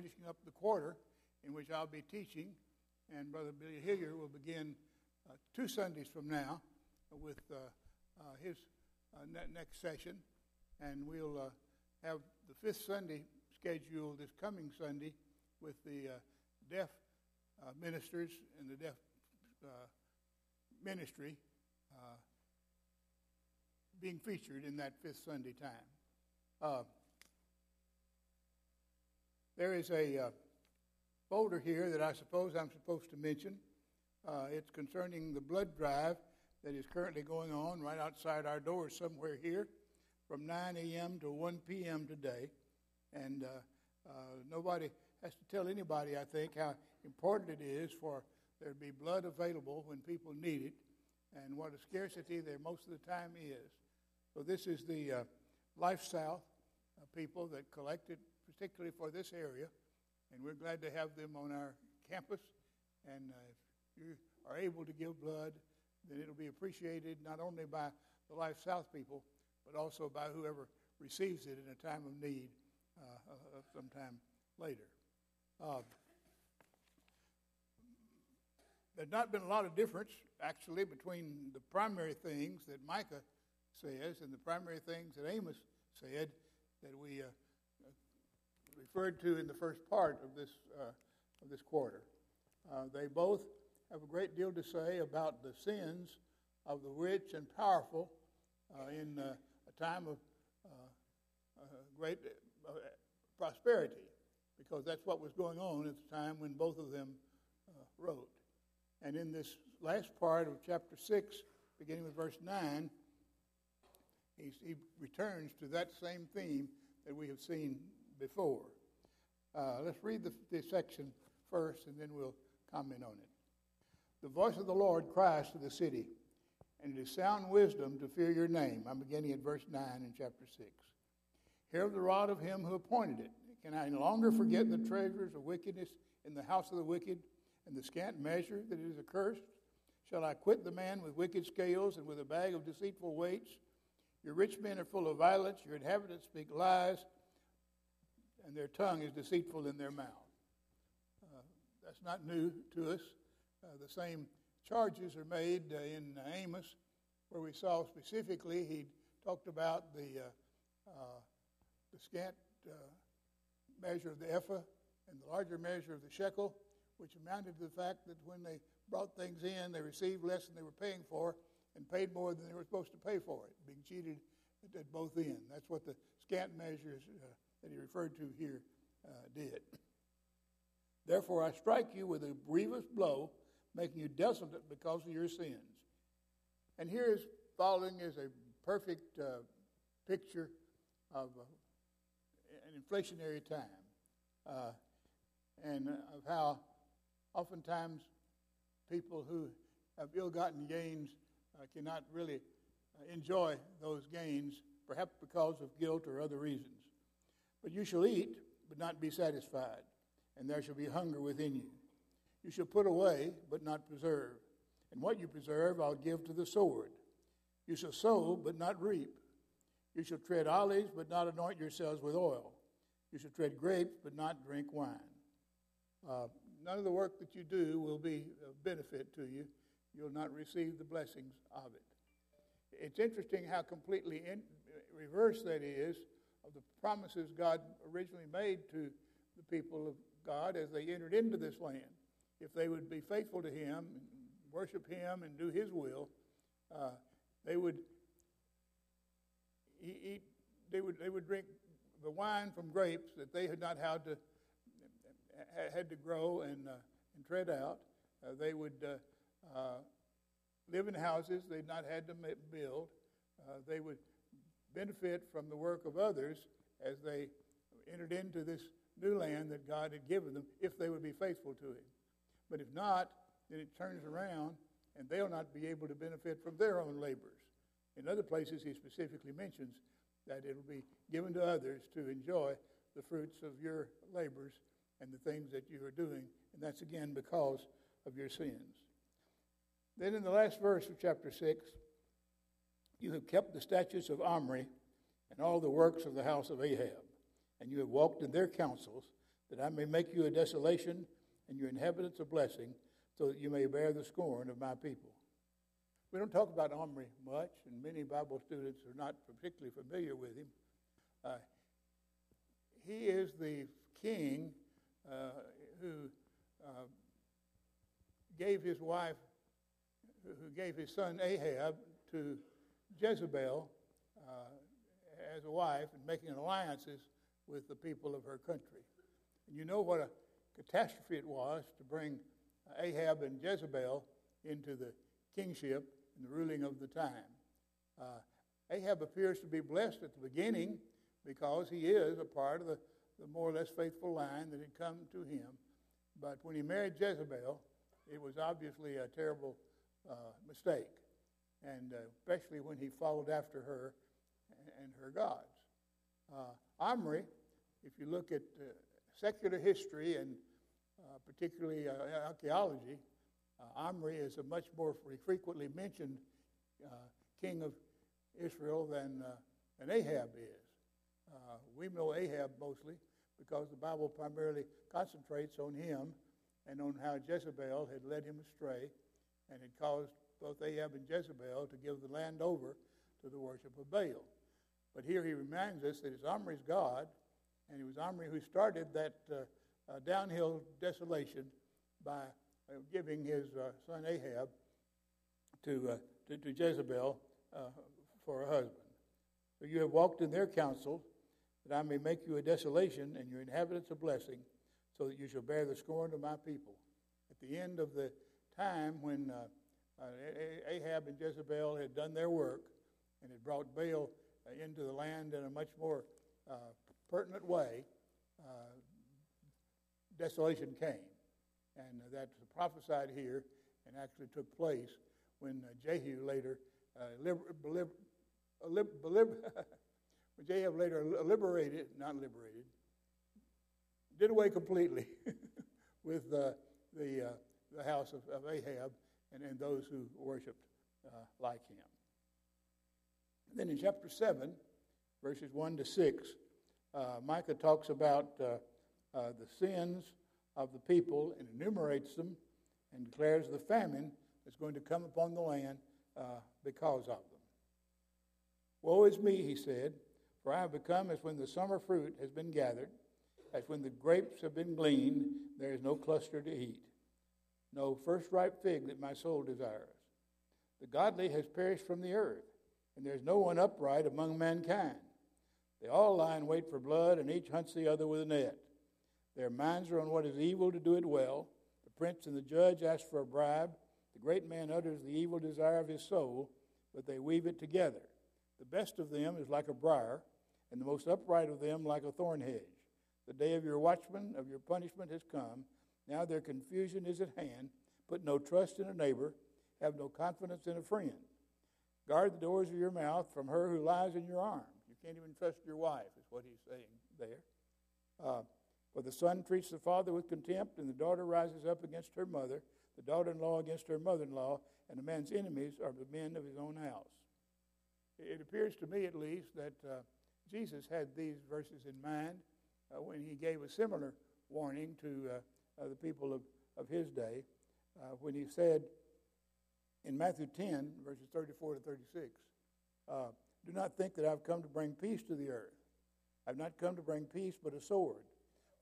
finishing up the quarter in which I'll be teaching, and Brother Billy Hillier will begin uh, two Sundays from now with uh, uh, his uh, ne- next session, and we'll have the fifth Sunday scheduled this coming Sunday with the deaf ministers and the deaf ministry being featured in that fifth Sunday time. There is a uh, folder here that I suppose I'm supposed to mention. Uh, it's concerning the blood drive that is currently going on right outside our doors somewhere here from 9 a.m. to 1 p.m. today. And uh, uh, nobody has to tell anybody, I think, how important it is for there to be blood available when people need it and what a scarcity there most of the time is. So, this is the uh, LifeSouth people that collected particularly for this area, and we're glad to have them on our campus. And uh, if you are able to give blood, then it'll be appreciated not only by the LifeSouth people, but also by whoever receives it in a time of need uh, uh, sometime later. Uh, there's not been a lot of difference, actually, between the primary things that Micah says and the primary things that Amos said that we uh, referred to in the first part of this, uh, of this quarter. Uh, they both have a great deal to say about the sins of the rich and powerful uh, in uh, a time of uh, great uh, prosperity, because that's what was going on at the time when both of them wrote. And in this last part of chapter 6, beginning with verse 9, he returns to that same theme that we have seen before. Uh, let's read the, section first and then we'll comment on it. The voice of the Lord cries to the city, and it is sound wisdom to fear your name. I'm beginning at verse 9 in chapter 6. Hear of the rod of him who appointed it. Can I no longer forget the treasures of wickedness in the house of the wicked, and the scant measure that is accursed? Shall I quit the man with wicked scales and with a bag of deceitful weights? Your rich men are full of violence, your inhabitants speak lies and their tongue is deceitful in their mouth. Uh, that's not new to us. Uh, the same charges are made uh, in Amos, where we saw specifically he talked about the, uh, uh, the scant uh, measure of the ephah and the larger measure of the shekel, which amounted to the fact that when they brought things in, they received less than they were paying for and paid more than they were supposed to pay for it, being cheated at, at both ends. That's what the scant measures that he referred to here uh, did. Therefore, I strike you with a grievous blow, making you desolate because of your sins. And here is following is a perfect uh, picture of uh, an inflationary time uh, and of how oftentimes people who have ill gotten gains uh, cannot really uh, enjoy those gains, perhaps because of guilt or other reasons. But you shall eat, but not be satisfied, and there shall be hunger within you. You shall put away, but not preserve. And what you preserve, I'll give to the sword. You shall sow, but not reap. You shall tread olives, but not anoint yourselves with oil. You shall tread grapes, but not drink wine. Uh, none of the work that you do will be of benefit to you. You'll not receive the blessings of it. It's interesting how completely in, reverse that is of the promises God originally made to the people of God as they entered into this land. If they would be faithful to Him, worship Him, and do His will, uh, they would eat. They would they would drink the wine from grapes that they had not had to had to grow and uh, and tread out. Uh, they would uh, uh, live in houses they'd not had to build. Uh, they would benefit from the work of others as they entered into this new land that God had given them if they would be faithful to Him. But if not, then it turns around and they'll not be able to benefit from their own labors. In other places, He specifically mentions that it'll be given to others to enjoy the fruits of your labors and the things that you are doing, and that's again because of your sins. Then in the last verse of chapter 6, you have kept the statutes of Omri and all the works of the house of Ahab, and you have walked in their counsels, that I may make you a desolation and your inhabitants a blessing, so that you may bear the scorn of my people. We don't talk about Omri much, and many Bible students are not particularly familiar with him. Uh, he is the king uh, who uh, gave his wife, who gave his son Ahab to Jezebel uh, as a wife and making alliances with the people of her country. And you know what a catastrophe it was to bring Ahab and Jezebel into the kingship and the ruling of the time. Uh, Ahab appears to be blessed at the beginning because he is a part of the, the more or less faithful line that had come to him. But when he married Jezebel, it was obviously a terrible uh, mistake, and uh, especially when he followed after her and her gods. Uh, Omri, if you look at uh, secular history and uh, particularly uh, archaeology, Omri is a much more frequently mentioned king of Israel than, than Ahab is. we know Ahab mostly because the Bible primarily concentrates on him and on how Jezebel had led him astray and had caused both Ahab and Jezebel to give the land over to the worship of Baal. But here he reminds us that it's Omri's God, and it was Omri who started that uh, uh, downhill desolation by uh, giving his uh, son Ahab to, uh, to, to, Jezebel uh, for a husband. So you have walked in their counsel, that I may make you a desolation and your inhabitants a blessing, so that you shall bear the scorn of my people. At the end of the time when Ahab and Jezebel had done their work and had brought Baal into the land in a much more uh, pertinent way, uh, desolation came. And that's prophesied here and actually took place when uh, Jehu later, liber- liber- when Jehu later liberated, not liberated, did away completely with the, the house of, of Ahab and, and those who worshiped uh, like him. Then in chapter 7, verses 1 to 6, uh, Micah talks about uh, uh, the sins of the people and enumerates them and declares the famine that's going to come upon the land uh, because of them. Woe is me, he said, for I have become as when the summer fruit has been gathered, as when the grapes have been gleaned, there is no cluster to eat, no first ripe fig that my soul desires. The godly has perished from the earth and there's no one upright among mankind. They all lie in wait for blood, and each hunts the other with a net. Their minds are on what is evil to do it well. The prince and the judge ask for a bribe. The great man utters the evil desire of his soul, but they weave it together. The best of them is like a briar, and the most upright of them like a thorn hedge. The day of your watchman, of your punishment, has come. Now their confusion is at hand. Put no trust in a neighbor, have no confidence in a friend. Guard the doors of your mouth from her who lies in your arms. You can't even trust your wife, is what he's saying there. Uh, for the son treats the father with contempt, and the daughter rises up against her mother, the daughter in law against her mother in law, and a man's enemies are the men of his own house. It appears to me, at least, that uh, Jesus had these verses in mind uh, when he gave a similar warning to uh, the people of, of his day, uh, when he said, in Matthew 10, verses 34 to 36, uh, do not think that I've come to bring peace to the earth. I've not come to bring peace, but a sword.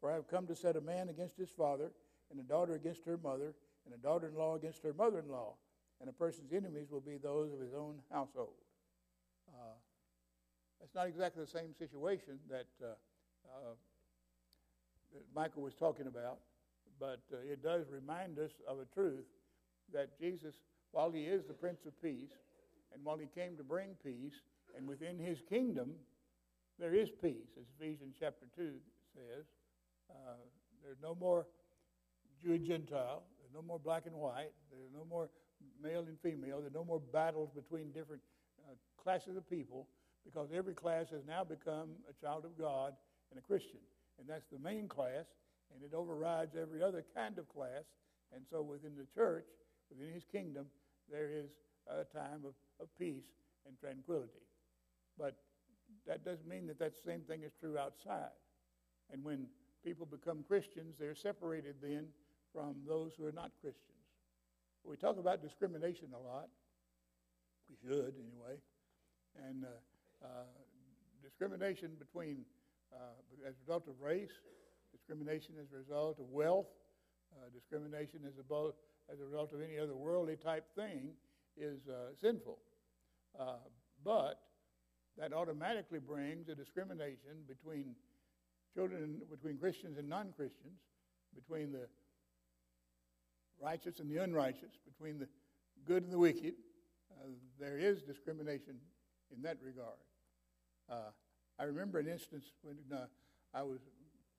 For I have come to set a man against his father, and a daughter against her mother, and a daughter in law against her mother in law. And a person's enemies will be those of his own household. Uh, that's not exactly the same situation that, uh, uh, that Micah was talking about, but uh, it does remind us of a truth that Jesus while he is the Prince of Peace, and while he came to bring peace, and within his kingdom, there is peace, as Ephesians chapter 2 says. Uh, there's no more Jew and Gentile. There's no more black and white. There's no more male and female. There's no more battles between different uh, classes of people because every class has now become a child of God and a Christian. And that's the main class, and it overrides every other kind of class. And so within the church, within his kingdom, there is a time of, of peace and tranquility. But that doesn't mean that that same thing is true outside. And when people become Christians, they're separated then from those who are not Christians. We talk about discrimination a lot. We should, anyway. And uh, uh, discrimination between, uh, as a result of race, discrimination as a result of wealth, uh, discrimination as a, as a result of any other worldly type thing is uh, sinful. Uh, but that automatically brings a discrimination between children, between Christians and non Christians, between the righteous and the unrighteous, between the good and the wicked. Uh, there is discrimination in that regard. Uh, I remember an instance when uh, I was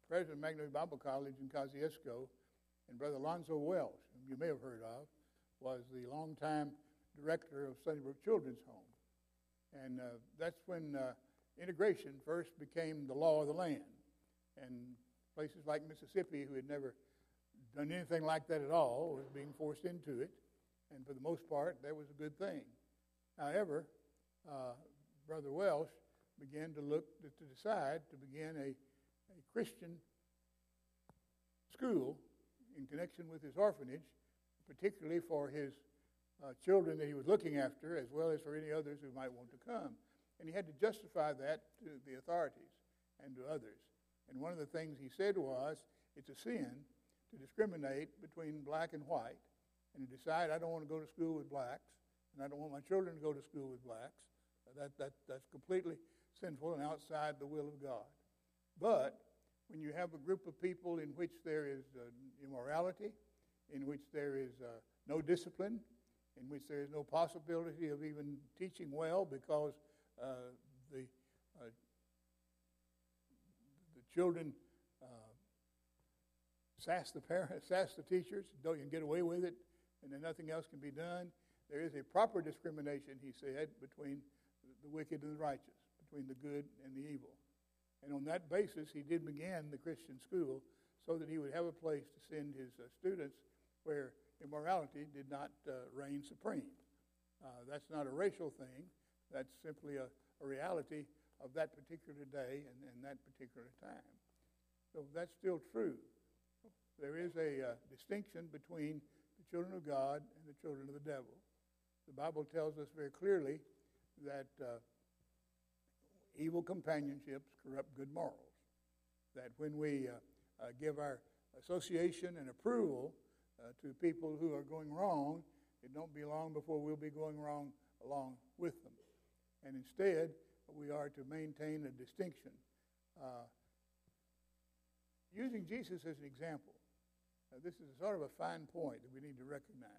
president of Magnolia Bible College in Kosciusko, and Brother Alonzo Welsh, whom you may have heard of, was the longtime director of Sunnybrook Children's Home. And uh, that's when uh, integration first became the law of the land. And places like Mississippi, who had never done anything like that at all, was being forced into it. And for the most part, that was a good thing. However, uh, Brother Welsh began to look to, to decide to begin a, a Christian school in connection with his orphanage, particularly for his uh, children that he was looking after, as well as for any others who might want to come. And he had to justify that to the authorities and to others. And one of the things he said was, it's a sin to discriminate between black and white and to decide I don't want to go to school with blacks and I don't want my children to go to school with blacks. That, that, that's completely sinful and outside the will of God. But when you have a group of people in which there is uh, immorality, in which there is uh, no discipline, in which there is no possibility of even teaching well because uh, the, uh, the children uh, sass the parents, sass the teachers, don't you get away with it, and then nothing else can be done. There is a proper discrimination, he said, between the wicked and the righteous, between the good and the evil. And on that basis, he did begin the Christian school so that he would have a place to send his uh, students where immorality did not uh, reign supreme. Uh, that's not a racial thing. That's simply a, a reality of that particular day and, and, that particular time. So that's still true. There is a uh, distinction between the children of God and the children of the devil. The Bible tells us very clearly that uh, evil companionships corrupt good morals. That when we uh, uh, give our association and approval uh, to people who are going wrong, it don't be long before we'll be going wrong along with them. And instead, we are to maintain a distinction. Uh, using Jesus as an example, this is sort of a fine point that we need to recognize.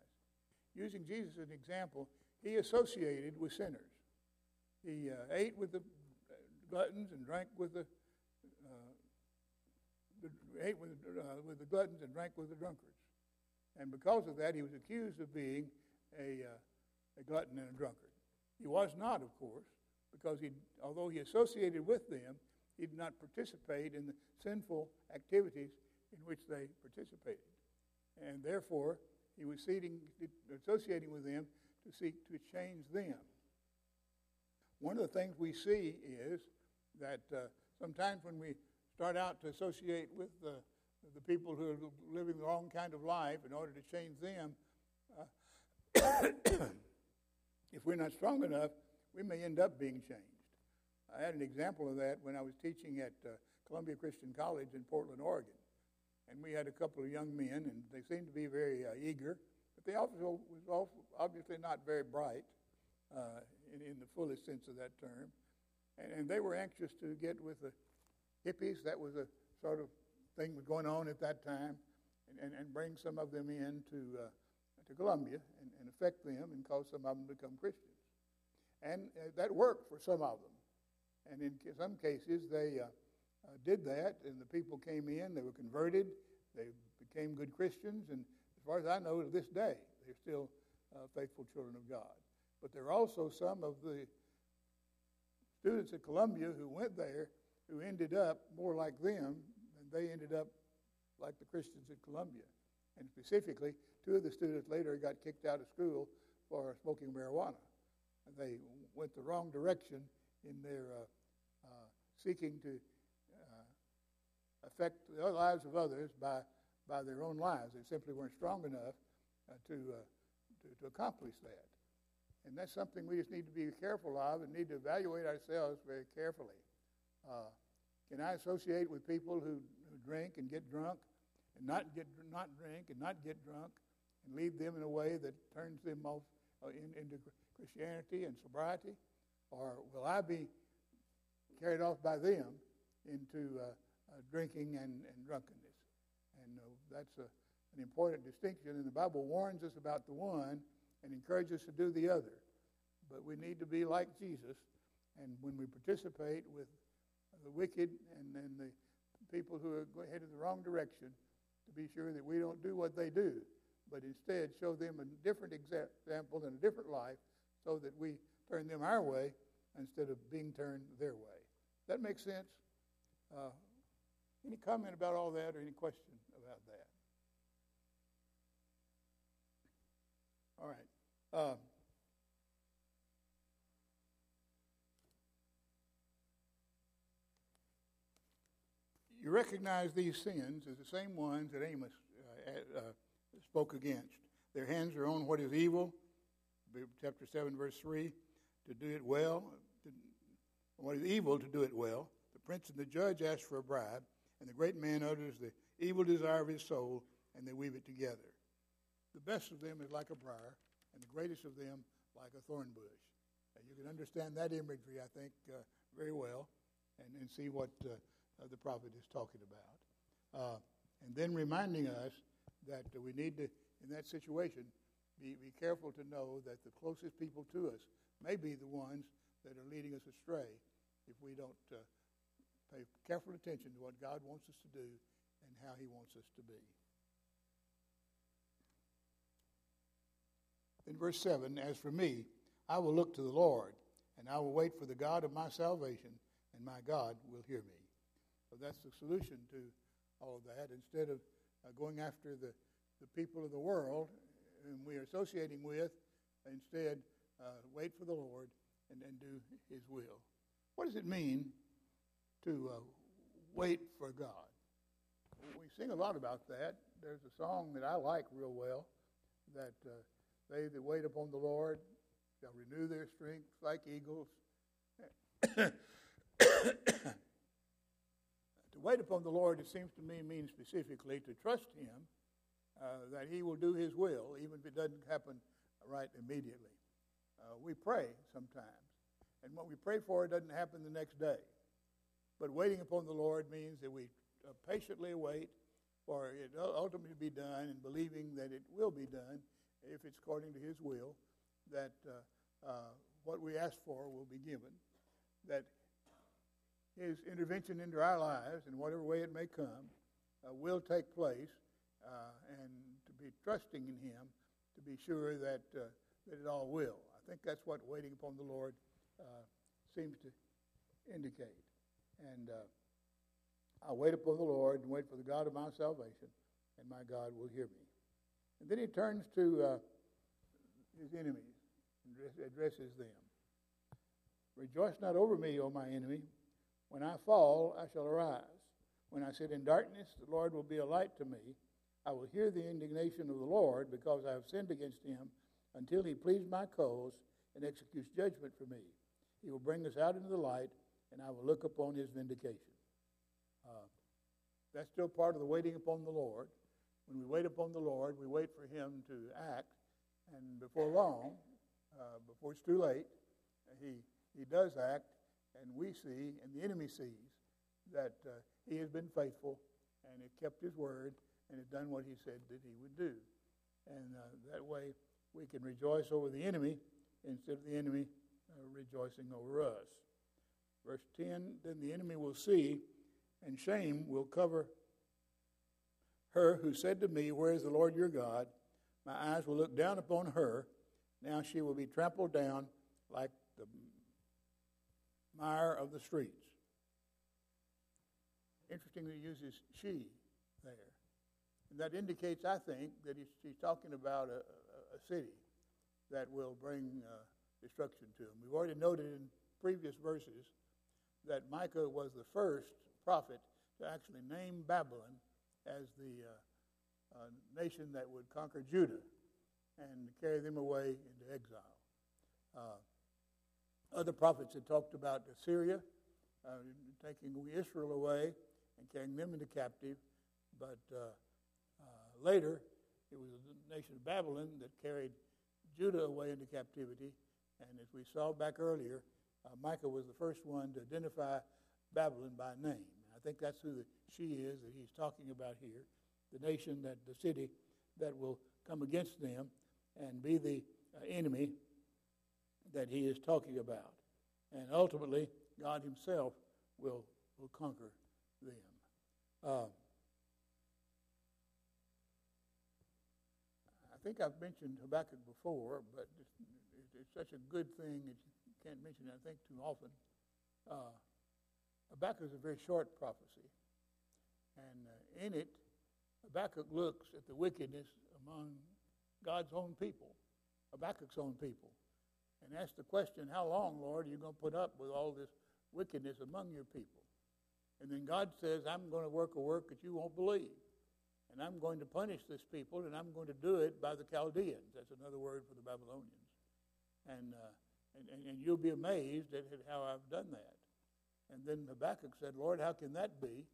Using Jesus as an example, he associated with sinners. He uh, ate with the gluttons and drank with the, uh, ate with, uh, with the gluttons and drank with the drunkards. And because of that, he was accused of being a, uh, a glutton and a drunkard. He was not, of course, because he, although he associated with them, he did not participate in the sinful activities in which they participated. And therefore, he was seating, associating with them to seek to change them. One of the things we see is that uh, sometimes when we start out to associate with the, the people who are living the wrong kind of life in order to change them, uh, if we're not strong enough, we may end up being changed. I had an example of that when I was teaching at uh, Columbia Christian College in Portland, Oregon. And we had a couple of young men, and they seemed to be very uh, eager, but they also was obviously not very bright uh, in, in the fullest sense of that term. And, and they were anxious to get with the hippies. That was a sort of thing going on at that time, and, and, and bring some of them in to, uh, to Columbia and, and affect them and cause some of them to become Christians. And uh, that worked for some of them. And in some cases, they uh, uh, did that, and the people came in, they were converted, they became good Christians, and as far as I know, to this day, they're still uh, faithful children of God. But there are also some of the students at Columbia who went there who ended up more like them than they ended up like the Christians at Columbia. And specifically, two of the students later got kicked out of school for smoking marijuana. And they went the wrong direction in their uh, uh, seeking to uh, affect the lives of others by, by their own lives. They simply weren't strong enough uh, to, uh, to, to accomplish that. And that's something we just need to be careful of and need to evaluate ourselves very carefully. Uh, can I associate with people who, who drink and get drunk and not, get, not drink and not get drunk and lead them in a way that turns them off uh, in, into Christianity and sobriety? Or will I be carried off by them into uh, uh, drinking and, and, drunkenness? And uh, that's a, an important distinction. And the Bible warns us about the one and encourages us to do the other. But we need to be like Jesus. And when we participate with the wicked and, and the people who are headed the wrong direction, to be sure that we don't do what they do, but instead show them a different example and a different life so that we turn them our way instead of being turned their way. That makes sense? Uh, any comment about all that or any question about that? All right. Uh, you recognize these sins as the same ones that Amos uh, uh, spoke against. Their hands are on what is evil, chapter 7, verse 3, to do it well, to, what is evil to do it well. The prince and the judge ask for a bribe, and the great man utters the evil desire of his soul, and they weave it together. The best of them is like a briar, and the greatest of them like a thorn bush. And you can understand that imagery, I think, uh, very well, and, and see what uh, uh, the prophet is talking about. Uh, and then reminding us that we need to, in that situation, be, be careful to know that the closest people to us may be the ones that are leading us astray if we don't uh, pay careful attention to what God wants us to do and how He wants us to be. In verse 7, as for me, I will look to the Lord, and I will wait for the God of my salvation, and my God will hear me. So that's the solution to all of that. Instead of uh, going after the, the people of the world whom we are associating with, instead uh, wait for the Lord and, and do His will. What does it mean to uh, wait for God? We sing a lot about that. There's a song that I like real well that uh, they that wait upon the Lord shall renew their strength like eagles. To wait upon the Lord, it seems to me, means specifically to trust Him uh, that He will do His will, even if it doesn't happen right immediately. Uh, we pray sometimes, and what we pray for doesn't happen the next day. But waiting upon the Lord means that we uh, patiently wait for it ultimately to be done and believing that it will be done if it's according to His will, that uh, uh, what we ask for will be given, that his intervention into our lives in whatever way it may come uh, will take place, uh, and to be trusting in Him to be sure that, uh, that it all will. I think that's what waiting upon the Lord uh, seems to indicate. And I'll wait upon the Lord and wait for the God of my salvation, and my God will hear me. And then he turns to uh, his enemies and addresses them. Rejoice not over me, O my enemy when I fall, I shall arise. When I sit in darkness, the Lord will be a light to me. I will hear the indignation of the Lord because I have sinned against him until he pleads my cause and executes judgment for me. He will bring us out into the light, and I will look upon his vindication. Uh, that's still part of the waiting upon the Lord. When we wait upon the Lord, we wait for him to act, and before long, uh, before it's too late, he, he does act, and we see, and the enemy sees, that uh, he has been faithful and has kept his word and has done what he said that he would do. And uh, that way we can rejoice over the enemy instead of the enemy uh, rejoicing over us. Verse 10 Then the enemy will see, and shame will cover her who said to me, Where is the Lord your God? My eyes will look down upon her. Now she will be trampled down like the mire of the streets. Interestingly, he uses she there. And that indicates, I think, that he's, he's talking about a, a, a, city that will bring uh, destruction to him. We've already noted in previous verses that Micah was the first prophet to actually name Babylon as the uh, uh, nation that would conquer Judah and carry them away into exile. Uh, other prophets had talked about Assyria uh, taking Israel away and carrying them into captive, but uh, later it was the nation of Babylon that carried Judah away into captivity. And as we saw back earlier, uh, Micah was the first one to identify Babylon by name. I think that's who the she is that he's talking about here, the nation that the city that will come against them and be the uh, enemy that he is talking about. And ultimately, God himself will, will conquer them. Uh, I think I've mentioned Habakkuk before, but it's, it's, such a good thing that you can't mention it, I think, too often. Uh, Habakkuk is a very short prophecy. And uh, in it, Habakkuk looks at the wickedness among God's own people, Habakkuk's own people, and asks the question, How long, Lord, are you going to put up with all this wickedness among your people? And then God says, I'm going to work a work that you won't believe. And I'm going to punish this people, and I'm going to do it by the Chaldeans. That's another word for the Babylonians. And, uh, and, and, and, you'll be amazed at, at how I've done that. And then Habakkuk said, Lord, how can that be?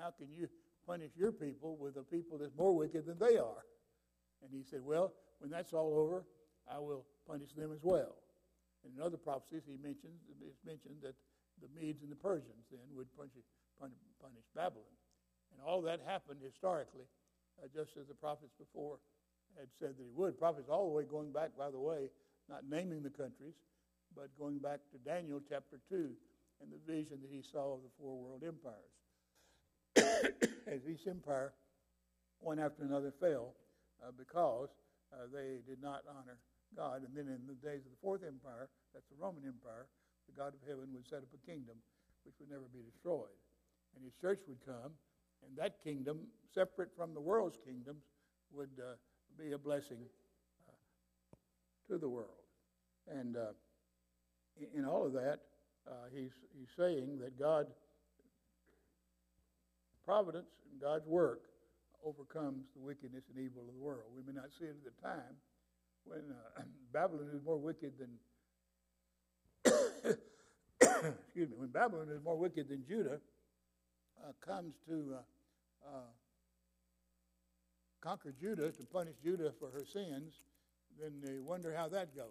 How can you punish your people with a people that's more wicked than they are? And he said, Well, when that's all over, I will punish them as well. And in other prophecies, he mentions it's mentioned that the Medes and the Persians then would punish, punish Babylon. And all that happened historically, uh, just as the prophets before had said that he would. Prophets all the way going back, by the way, not naming the countries, but going back to Daniel chapter 2 and the vision that he saw of the four world empires. as each empire, one after another, fell uh, because uh, they did not honor God. And then in the days of the fourth empire, that's the Roman Empire, the God of heaven would set up a kingdom which would never be destroyed. And his church would come, and that kingdom, separate from the world's kingdoms, would uh, be a blessing uh, to the world. And uh, in all of that, uh, he's, he's saying that God, providence and God's work overcomes the wickedness and evil of the world. We may not see it at the time when uh, Babylon is more wicked than excuse me, when Babylon is more wicked than Judah, uh, comes to uh, uh, conquer Judah, to punish Judah for her sins, then they wonder how that goes.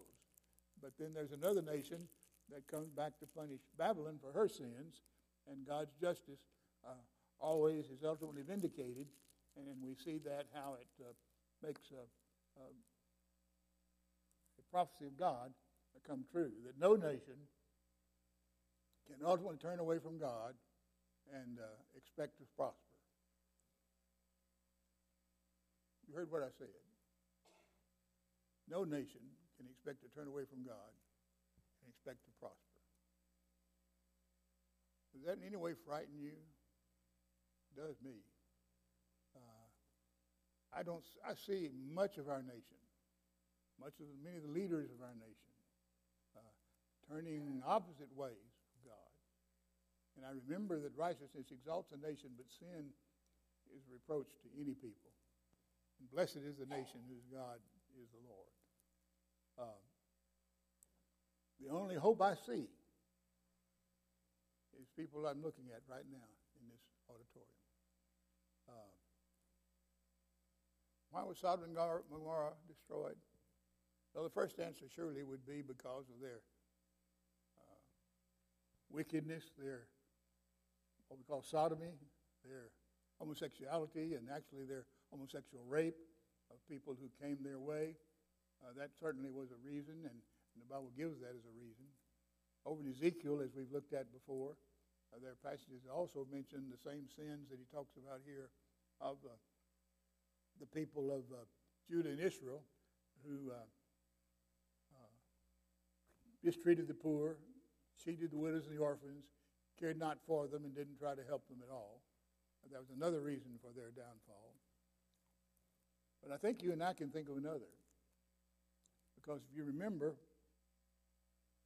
But then there's another nation that comes back to punish Babylon for her sins, and God's justice uh, always is ultimately vindicated, and we see that how it uh, makes a, a, a prophecy of God come true that no nation can ultimately turn away from God and uh, expect to prosper. You heard what I said. No nation can expect to turn away from God and expect to prosper. Does that in any way frighten you? It does me. Uh, I don't. I see much of our nation, much of many of the leaders of our nation, uh, turning opposite ways of God. and I remember that righteousness exalts a nation, but sin is reproach to any people. And blessed is the nation whose God is the Lord. Uh, the only hope I see is people I'm looking at right now in this auditorium. Uh, why was Sodom and Gomorrah destroyed? Well, the first answer surely would be because of their uh, wickedness, their what we call sodomy, their homosexuality, and actually their homosexual rape of people who came their way. Uh, that certainly was a reason, and, and, the Bible gives that as a reason. Over in Ezekiel, as we've looked at before, uh, there are passages that also mention the same sins that he talks about here of uh, the people of uh, Judah and Israel who uh, uh, mistreated the poor, cheated the widows and the orphans, cared not for them and didn't try to help them at all. That was another reason for their downfall. But I think you and I can think of another. Because if you remember,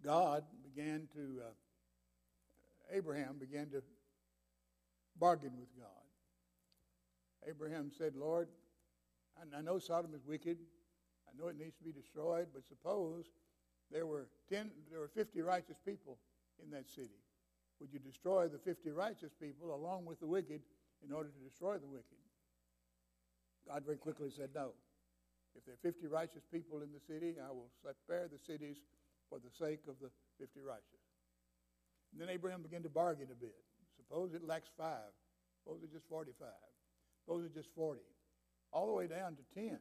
God began to, uh, Abraham began to bargain with God. Abraham said, Lord, I know Sodom is wicked. I know it needs to be destroyed, but suppose there were ten, there were 50 righteous people in that city. Would you destroy the 50 righteous people along with the wicked in order to destroy the wicked? God very quickly said no. If there are 50 righteous people in the city, I will spare the cities for the sake of the 50 righteous. And then Abraham began to bargain a bit. Suppose it lacks five. Suppose it's just 45. Suppose it's just 40. All the way down to 10.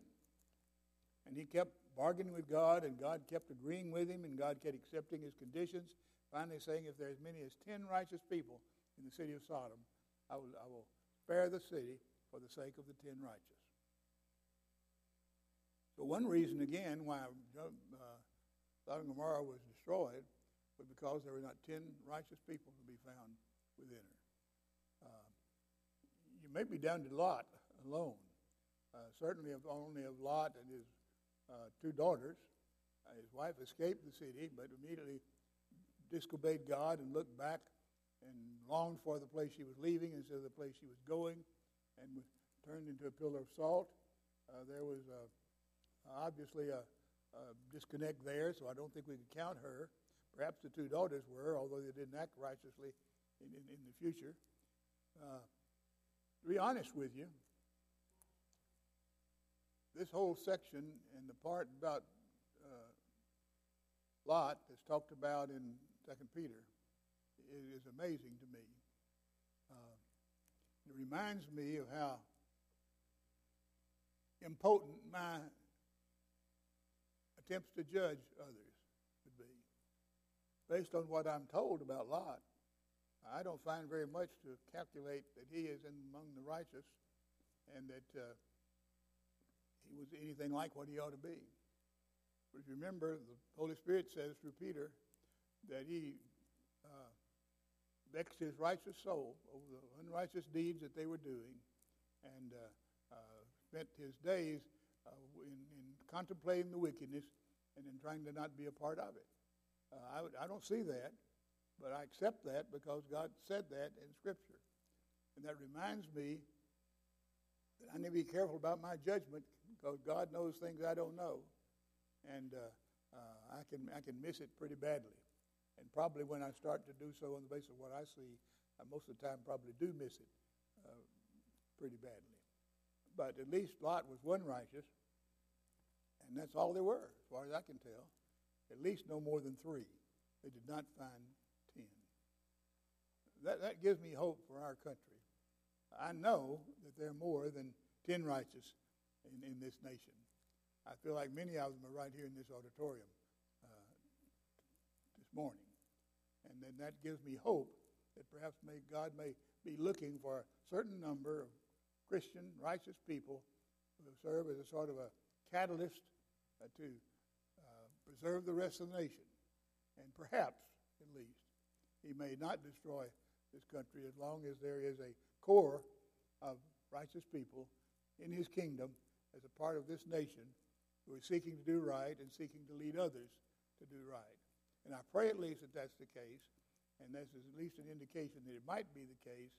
And he kept bargaining with God, and God kept agreeing with him, and God kept accepting his conditions, finally saying, If there are as many as 10 righteous people in the city of Sodom, I will, I will spare the city for the sake of the 10 righteous. So, one reason, again, why uh, Sodom and Gomorrah was destroyed was because there were not 10 righteous people to be found within her. Uh, you may be down to Lot alone. Uh, certainly, of only of Lot and his uh, two daughters. Uh, his wife escaped the city, but immediately disobeyed God and looked back and longed for the place she was leaving instead of the place she was going, and was turned into a pillar of salt. Uh, there was uh, obviously a, a, disconnect there, so I don't think we could count her. Perhaps the two daughters were, although they didn't act righteously in, in, in the future. Uh, to be honest with you, this whole section and the part about uh, Lot that's talked about in Second Peter is, is amazing to me. Uh, it reminds me of how impotent my attempts to judge others would be. Based on what I'm told about Lot, I don't find very much to calculate that he is among the righteous and that uh, he was anything like what he ought to be. But if you remember, the Holy Spirit says through Peter that he uh, vexed his righteous soul over the unrighteous deeds that they were doing and uh, uh, spent his days uh, in, in contemplating the wickedness and then trying to not be a part of it. Uh, I, I don't see that, but I accept that because God said that in Scripture. And that reminds me that I need to be careful about my judgment because God knows things I don't know. And uh, uh, I, can, I can miss it pretty badly. And probably when I start to do so on the basis of what I see, I most of the time probably do miss it uh, pretty badly. But at least Lot was one righteous, and that's all there were, as far as I can tell. At least no more than three. They did not find ten. That, that gives me hope for our country. I know that there are more than ten righteous in, in this nation. I feel like many of them are right here in this auditorium uh, this morning. And then that gives me hope that perhaps may, God may be looking for a certain number of Christian, righteous people who serve as a sort of a catalyst to uh, preserve the rest of the nation. And perhaps, at least, he may not destroy this country as long as there is a core of righteous people in his kingdom as a part of this nation who are seeking to do right and seeking to lead others to do right. And I pray at least that that's the case, and this is at least an indication that it might be the case.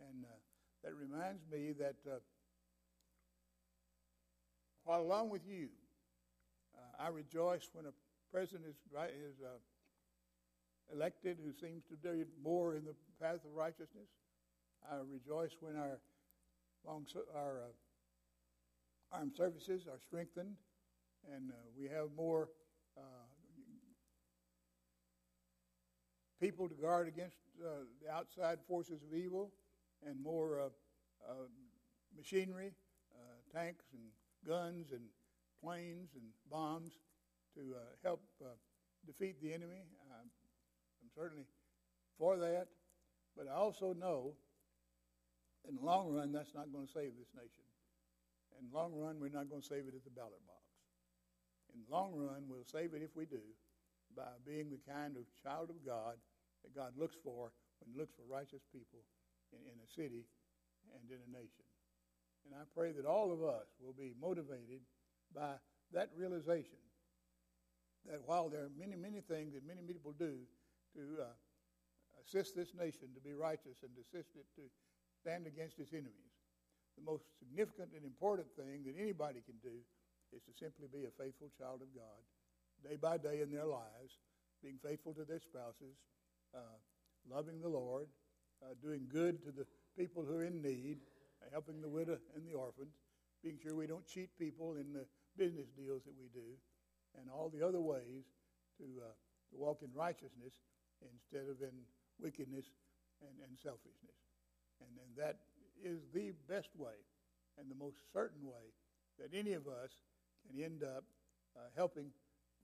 And uh, that reminds me that uh, while along with you, uh, I rejoice when a president is, is uh, elected who seems to do more in the path of righteousness. I rejoice when our, long, our uh, armed services are strengthened and uh, we have more uh, people to guard against uh, the outside forces of evil and more machinery, tanks and guns and planes and bombs to uh, help uh, defeat the enemy. I'm, I'm certainly for that. But I also know in the long run, that's not going to save this nation. In the long run, we're not going to save it at the ballot box. In the long run, we'll save it if we do by being the kind of child of God that God looks for when he looks for righteous people in, in a city and in a nation. And I pray that all of us will be motivated by that realization that while there are many, many things that many people do to uh, assist this nation to be righteous and to assist it to stand against its enemies. The most significant and important thing that anybody can do is to simply be a faithful child of God, day by day in their lives, being faithful to their spouses, uh, loving the Lord, uh, doing good to the people who are in need, helping the widow and the orphans, being sure we don't cheat people in the business deals that we do, and all the other ways to, uh, to walk in righteousness instead of in wickedness and, and selfishness. And, and that is the best way and the most certain way that any of us can end up uh, helping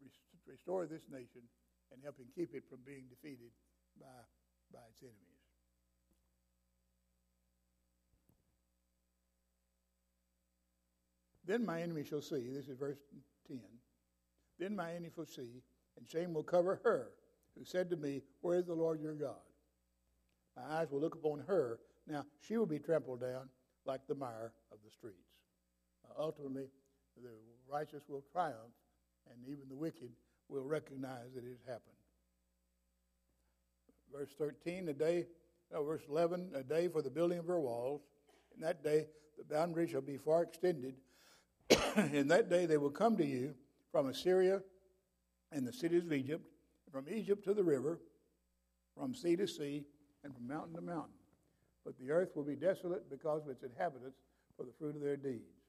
rest- restore this nation and helping keep it from being defeated by, by its enemies. Then my enemy shall see, this is verse 10. Then my enemy shall see, and shame will cover her who said to me, Where is the Lord your God? My eyes will look upon her. Now she will be trampled down like the mire of the streets. Uh, ultimately, the righteous will triumph, and even the wicked will recognize that it has happened. Verse 13, a day, no, verse 11, a day for the building of her walls. In that day, the boundary shall be far extended. In that day, they will come to you from Assyria and the cities of Egypt, from Egypt to the river, from sea to sea, and from mountain to mountain. But the earth will be desolate because of its inhabitants for the fruit of their deeds.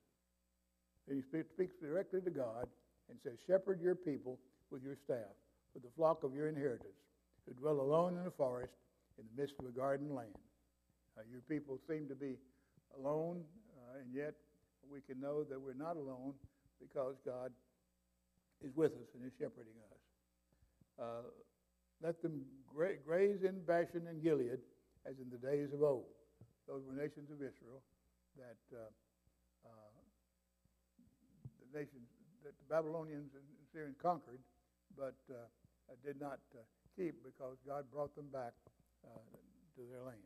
He speaks directly to God and says, Shepherd your people with your staff, with the flock of your inheritance, who dwell alone in the forest in the midst of a garden land. Uh, your people seem to be alone, uh, and yet we can know that we're not alone because God is with us and is shepherding us. Uh, let them gra- graze in Bashan and Gilead as in the days of old. Those were nations of Israel that uh, uh, the nations that the Babylonians and Syrians conquered, but uh, did not uh, keep because God brought them back uh, to their land.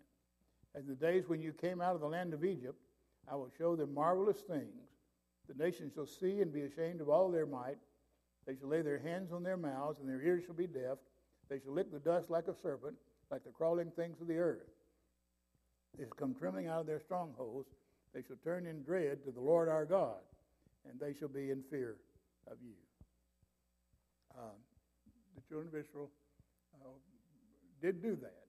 In the days when you came out of the land of Egypt, I will show them marvelous things. The nations shall see and be ashamed of all their might. They shall lay their hands on their mouths, and their ears shall be deaf. They shall lick the dust like a serpent, like the crawling things of the earth. They shall come trembling out of their strongholds. They shall turn in dread to the Lord our God, and they shall be in fear of you. Um, the children of Israel uh, did do that.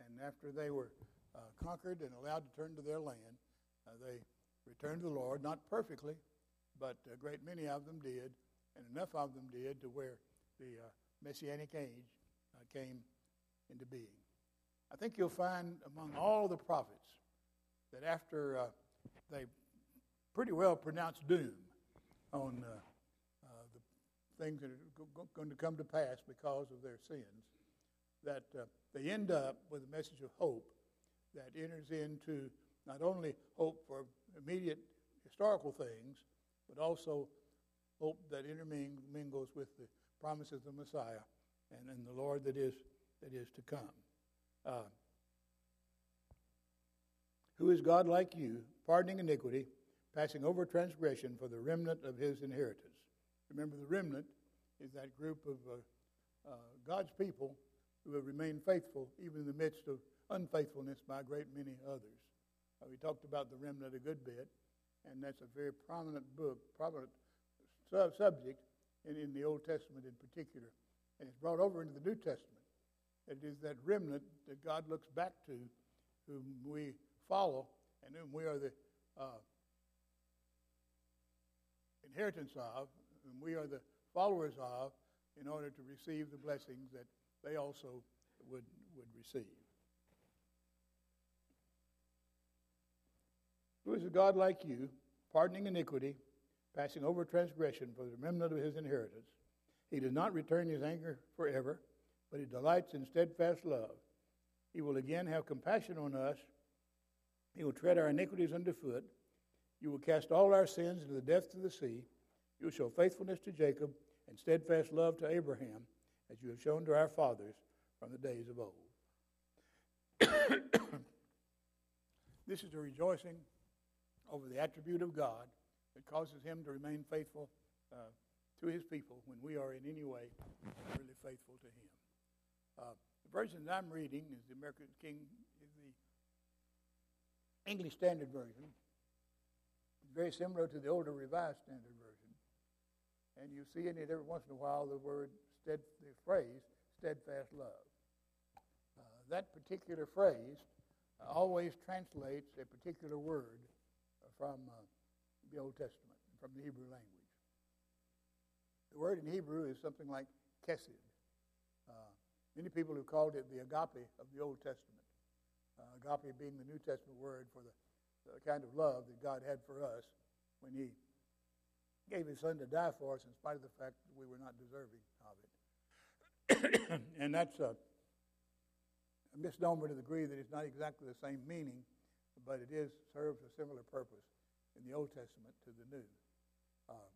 And after they were uh, conquered and allowed to turn to their land, uh, they returned to the Lord, not perfectly, but a great many of them did, and enough of them did to where the uh, Messianic age uh, came into being. I think you'll find among all the prophets that after uh, they pretty well pronounced doom on uh, uh, the things that are going to come to pass because of their sins, that they end up with a message of hope that enters into not only hope for immediate historical things, but also hope that intermingles with the promises of the Messiah and, and the Lord that is, that is to come. Uh, who is God like you, pardoning iniquity, passing over transgression for the remnant of his inheritance? Remember, the remnant is that group of uh, uh, God's people who have remained faithful even in the midst of unfaithfulness by a great many others. Uh, we talked about the remnant a good bit, and that's a very prominent book, prominent su- subject in, in the Old Testament in particular. And it's brought over into the New Testament. It is that remnant that God looks back to, whom we follow, and whom we are the uh, inheritance of, whom we are the followers of, in order to receive the blessings that they also would, would receive. Who is a God like you, pardoning iniquity, passing over transgression for the remnant of his inheritance? He does not return his anger forever, but he delights in steadfast love. He will again have compassion on us. He will tread our iniquities underfoot. You will cast all our sins into the depths of the sea. You will show faithfulness to Jacob and steadfast love to Abraham, as you have shown to our fathers from the days of old. this is a rejoicing over the attribute of God that causes him to remain faithful uh, to his people when we are in any way really faithful to him. Uh, the version that I'm reading is the American King is the English Standard Version is very similar to the older Revised Standard Version. And you see in it every once in a while the word, stead, the phrase, steadfast love. Uh, that particular phrase always translates a particular word from uh, the Old Testament, from the Hebrew language. The word in Hebrew is something like kesed. Uh, many people have called it the agape of the Old Testament. Uh, agape being the New Testament word for the, the kind of love that God had for us when He gave His Son to die for us, in spite of the fact that we were not deserving of it. and that's a, a misnomer to the degree that it's not exactly the same meaning, but it is serves a similar purpose in the Old Testament to the New. Uh,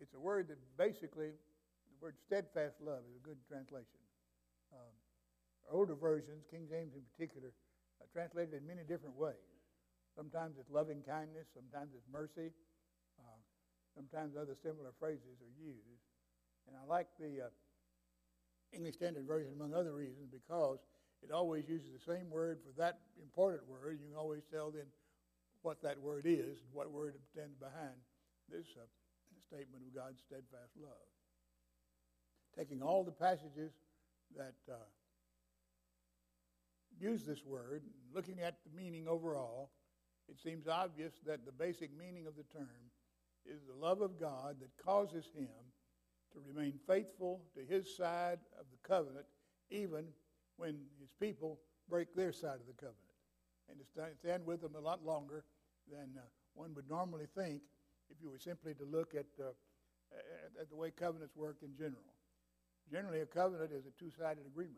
it's a word that basically, the word steadfast love is a good translation. Um, older versions, King James in particular, uh, translated in many different ways. Sometimes it's loving kindness, sometimes it's mercy, uh, sometimes other similar phrases are used. And I like the uh, English Standard Version, among other reasons, because it always uses the same word for that important word. You can always tell then what that word is, and what word it stands behind this uh, statement of God's steadfast love. Taking all the passages that uh, use this word, looking at the meaning overall, it seems obvious that the basic meaning of the term is the love of God that causes him to remain faithful to his side of the covenant, even when his people break their side of the covenant, and to stand with them a lot longer than uh, one would normally think if you were simply to look at, uh, at, at, the way covenants work in general. Generally, a covenant is a two sided agreement.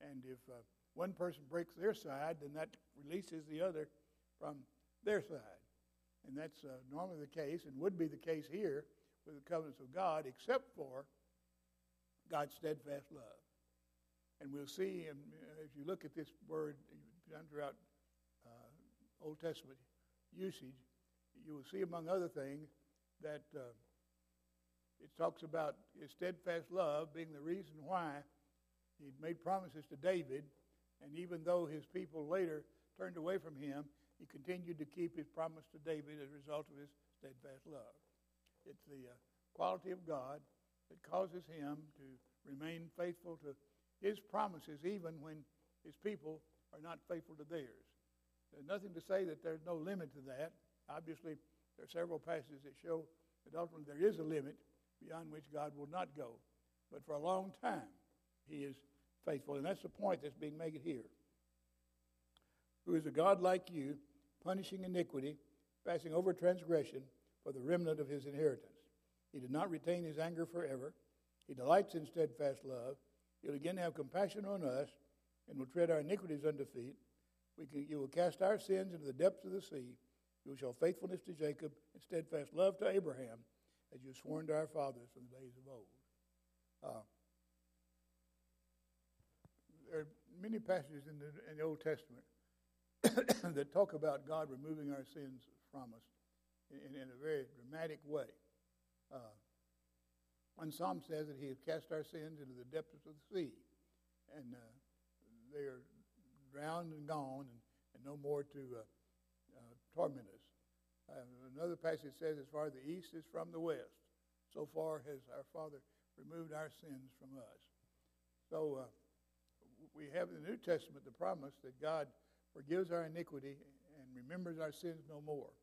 And if uh, one person breaks their side, then that releases the other from their side. And that's uh, normally the case and would be the case here with the covenants of God, except for God's steadfast love. And we'll see, and uh, if you look at this word throughout uh, Old Testament usage, you will see, among other things, that uh, it talks about his steadfast love being the reason why he made promises to David, and even though his people later turned away from him, he continued to keep his promise to David as a result of his steadfast love. It's the uh, quality of God that causes him to remain faithful to his promises even when his people are not faithful to theirs. There's nothing to say that there's no limit to that. Obviously, there are several passages that show that ultimately there is a limit beyond which God will not go. But for a long time, he is faithful. And that's the point that's being made here. Who is a God like you, punishing iniquity, passing over transgression for the remnant of his inheritance. He did not retain his anger forever. He delights in steadfast love. He'll again have compassion on us and will tread our iniquities under feet. We can, you will cast our sins into the depths of the sea. You will show faithfulness to Jacob and steadfast love to Abraham, as you have sworn to our fathers from the days of old. Uh, there are many passages in the, in the Old Testament that talk about God removing our sins from us in, in a very dramatic way. Uh, one psalm says that He has cast our sins into the depths of the sea, and uh, they are drowned and gone, and, and no more to uh, uh torment us. Uh, another passage says, "As far as the east is from the west, so far has our Father removed our sins from us." So uh, we have in the New Testament the promise that God forgives our iniquity and remembers our sins no more.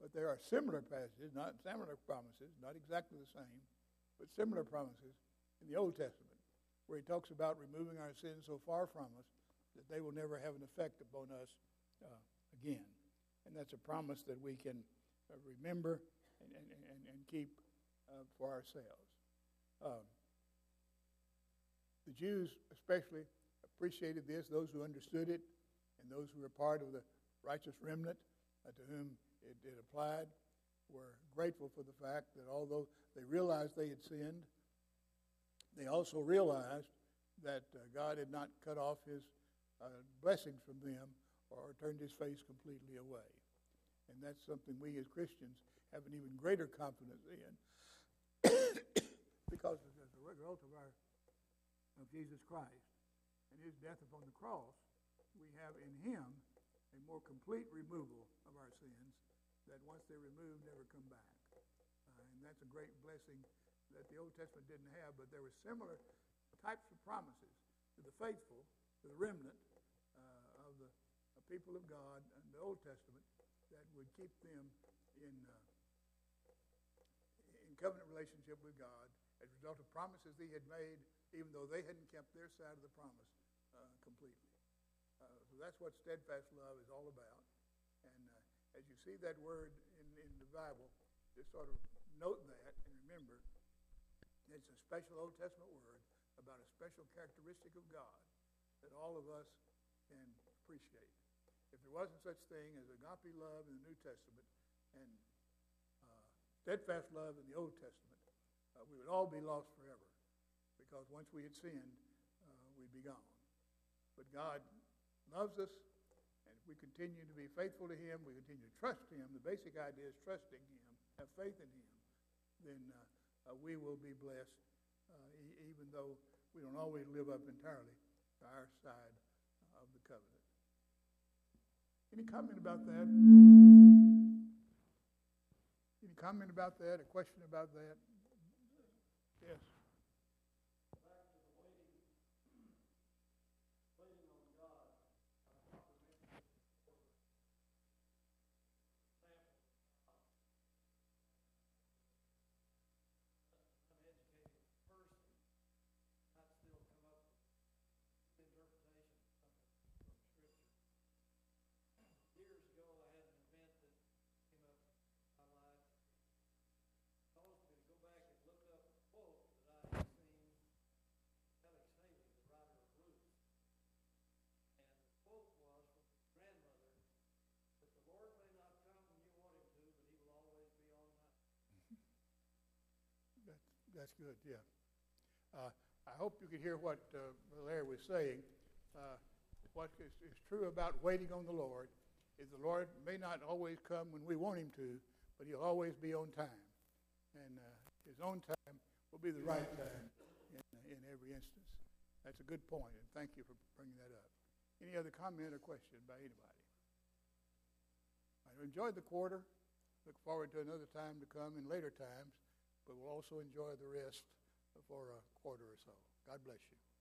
But there are similar passages, not similar promises, not exactly the same, but similar promises in the Old Testament where he talks about removing our sins so far from us that they will never have an effect upon us uh, again. And that's a promise that we can uh, remember and, and, and, and keep uh, for ourselves. Um, the Jews, especially, appreciated this, those who understood it, and those who were part of the righteous remnant uh, to whom it, it applied were grateful for the fact that although they realized they had sinned, they also realized that uh, God had not cut off his uh, blessings from them or turned his face completely away. And that's something we as Christians have an even greater confidence in because as a result of our of Jesus Christ and his death upon the cross, we have in him a more complete removal that once they're removed, never come back. Uh, and that's a great blessing that the Old Testament didn't have, but there were similar types of promises to the faithful, to the remnant uh, of the people of God in the Old Testament that would keep them in, uh, in covenant relationship with God as a result of promises he had made, even though they hadn't kept their side of the promise uh, completely. Uh, so that's what steadfast love is all about. And uh, as you see that word in, in the Bible, just sort of note that and remember it's a special Old Testament word about a special characteristic of God that all of us can appreciate. If there wasn't such thing as agape love in the New Testament and uh, steadfast love in the Old Testament, uh, we would all be lost forever because once we had sinned, uh, we'd be gone. But God loves us, we continue to be faithful to Him, we continue to trust Him. The basic idea is trusting Him, have faith in Him, then uh, uh, we will be blessed, uh, e- even though we don't always live up entirely to our side of the covenant. Any comment about that? Any comment about that? A question about that? Yes. That's good, yeah. Uh, I hope you could hear what uh, Larry was saying. Uh, what is, is, true about waiting on the Lord is the Lord may not always come when we want him to, but he'll always be on time. And uh, his own time will be the right time in, in every instance. That's a good point, and thank you for bringing that up. Any other comment or question by anybody? I enjoyed the quarter. Look forward to another time to come in later times but we'll also enjoy the rest for a uh, quarter or so. God bless you.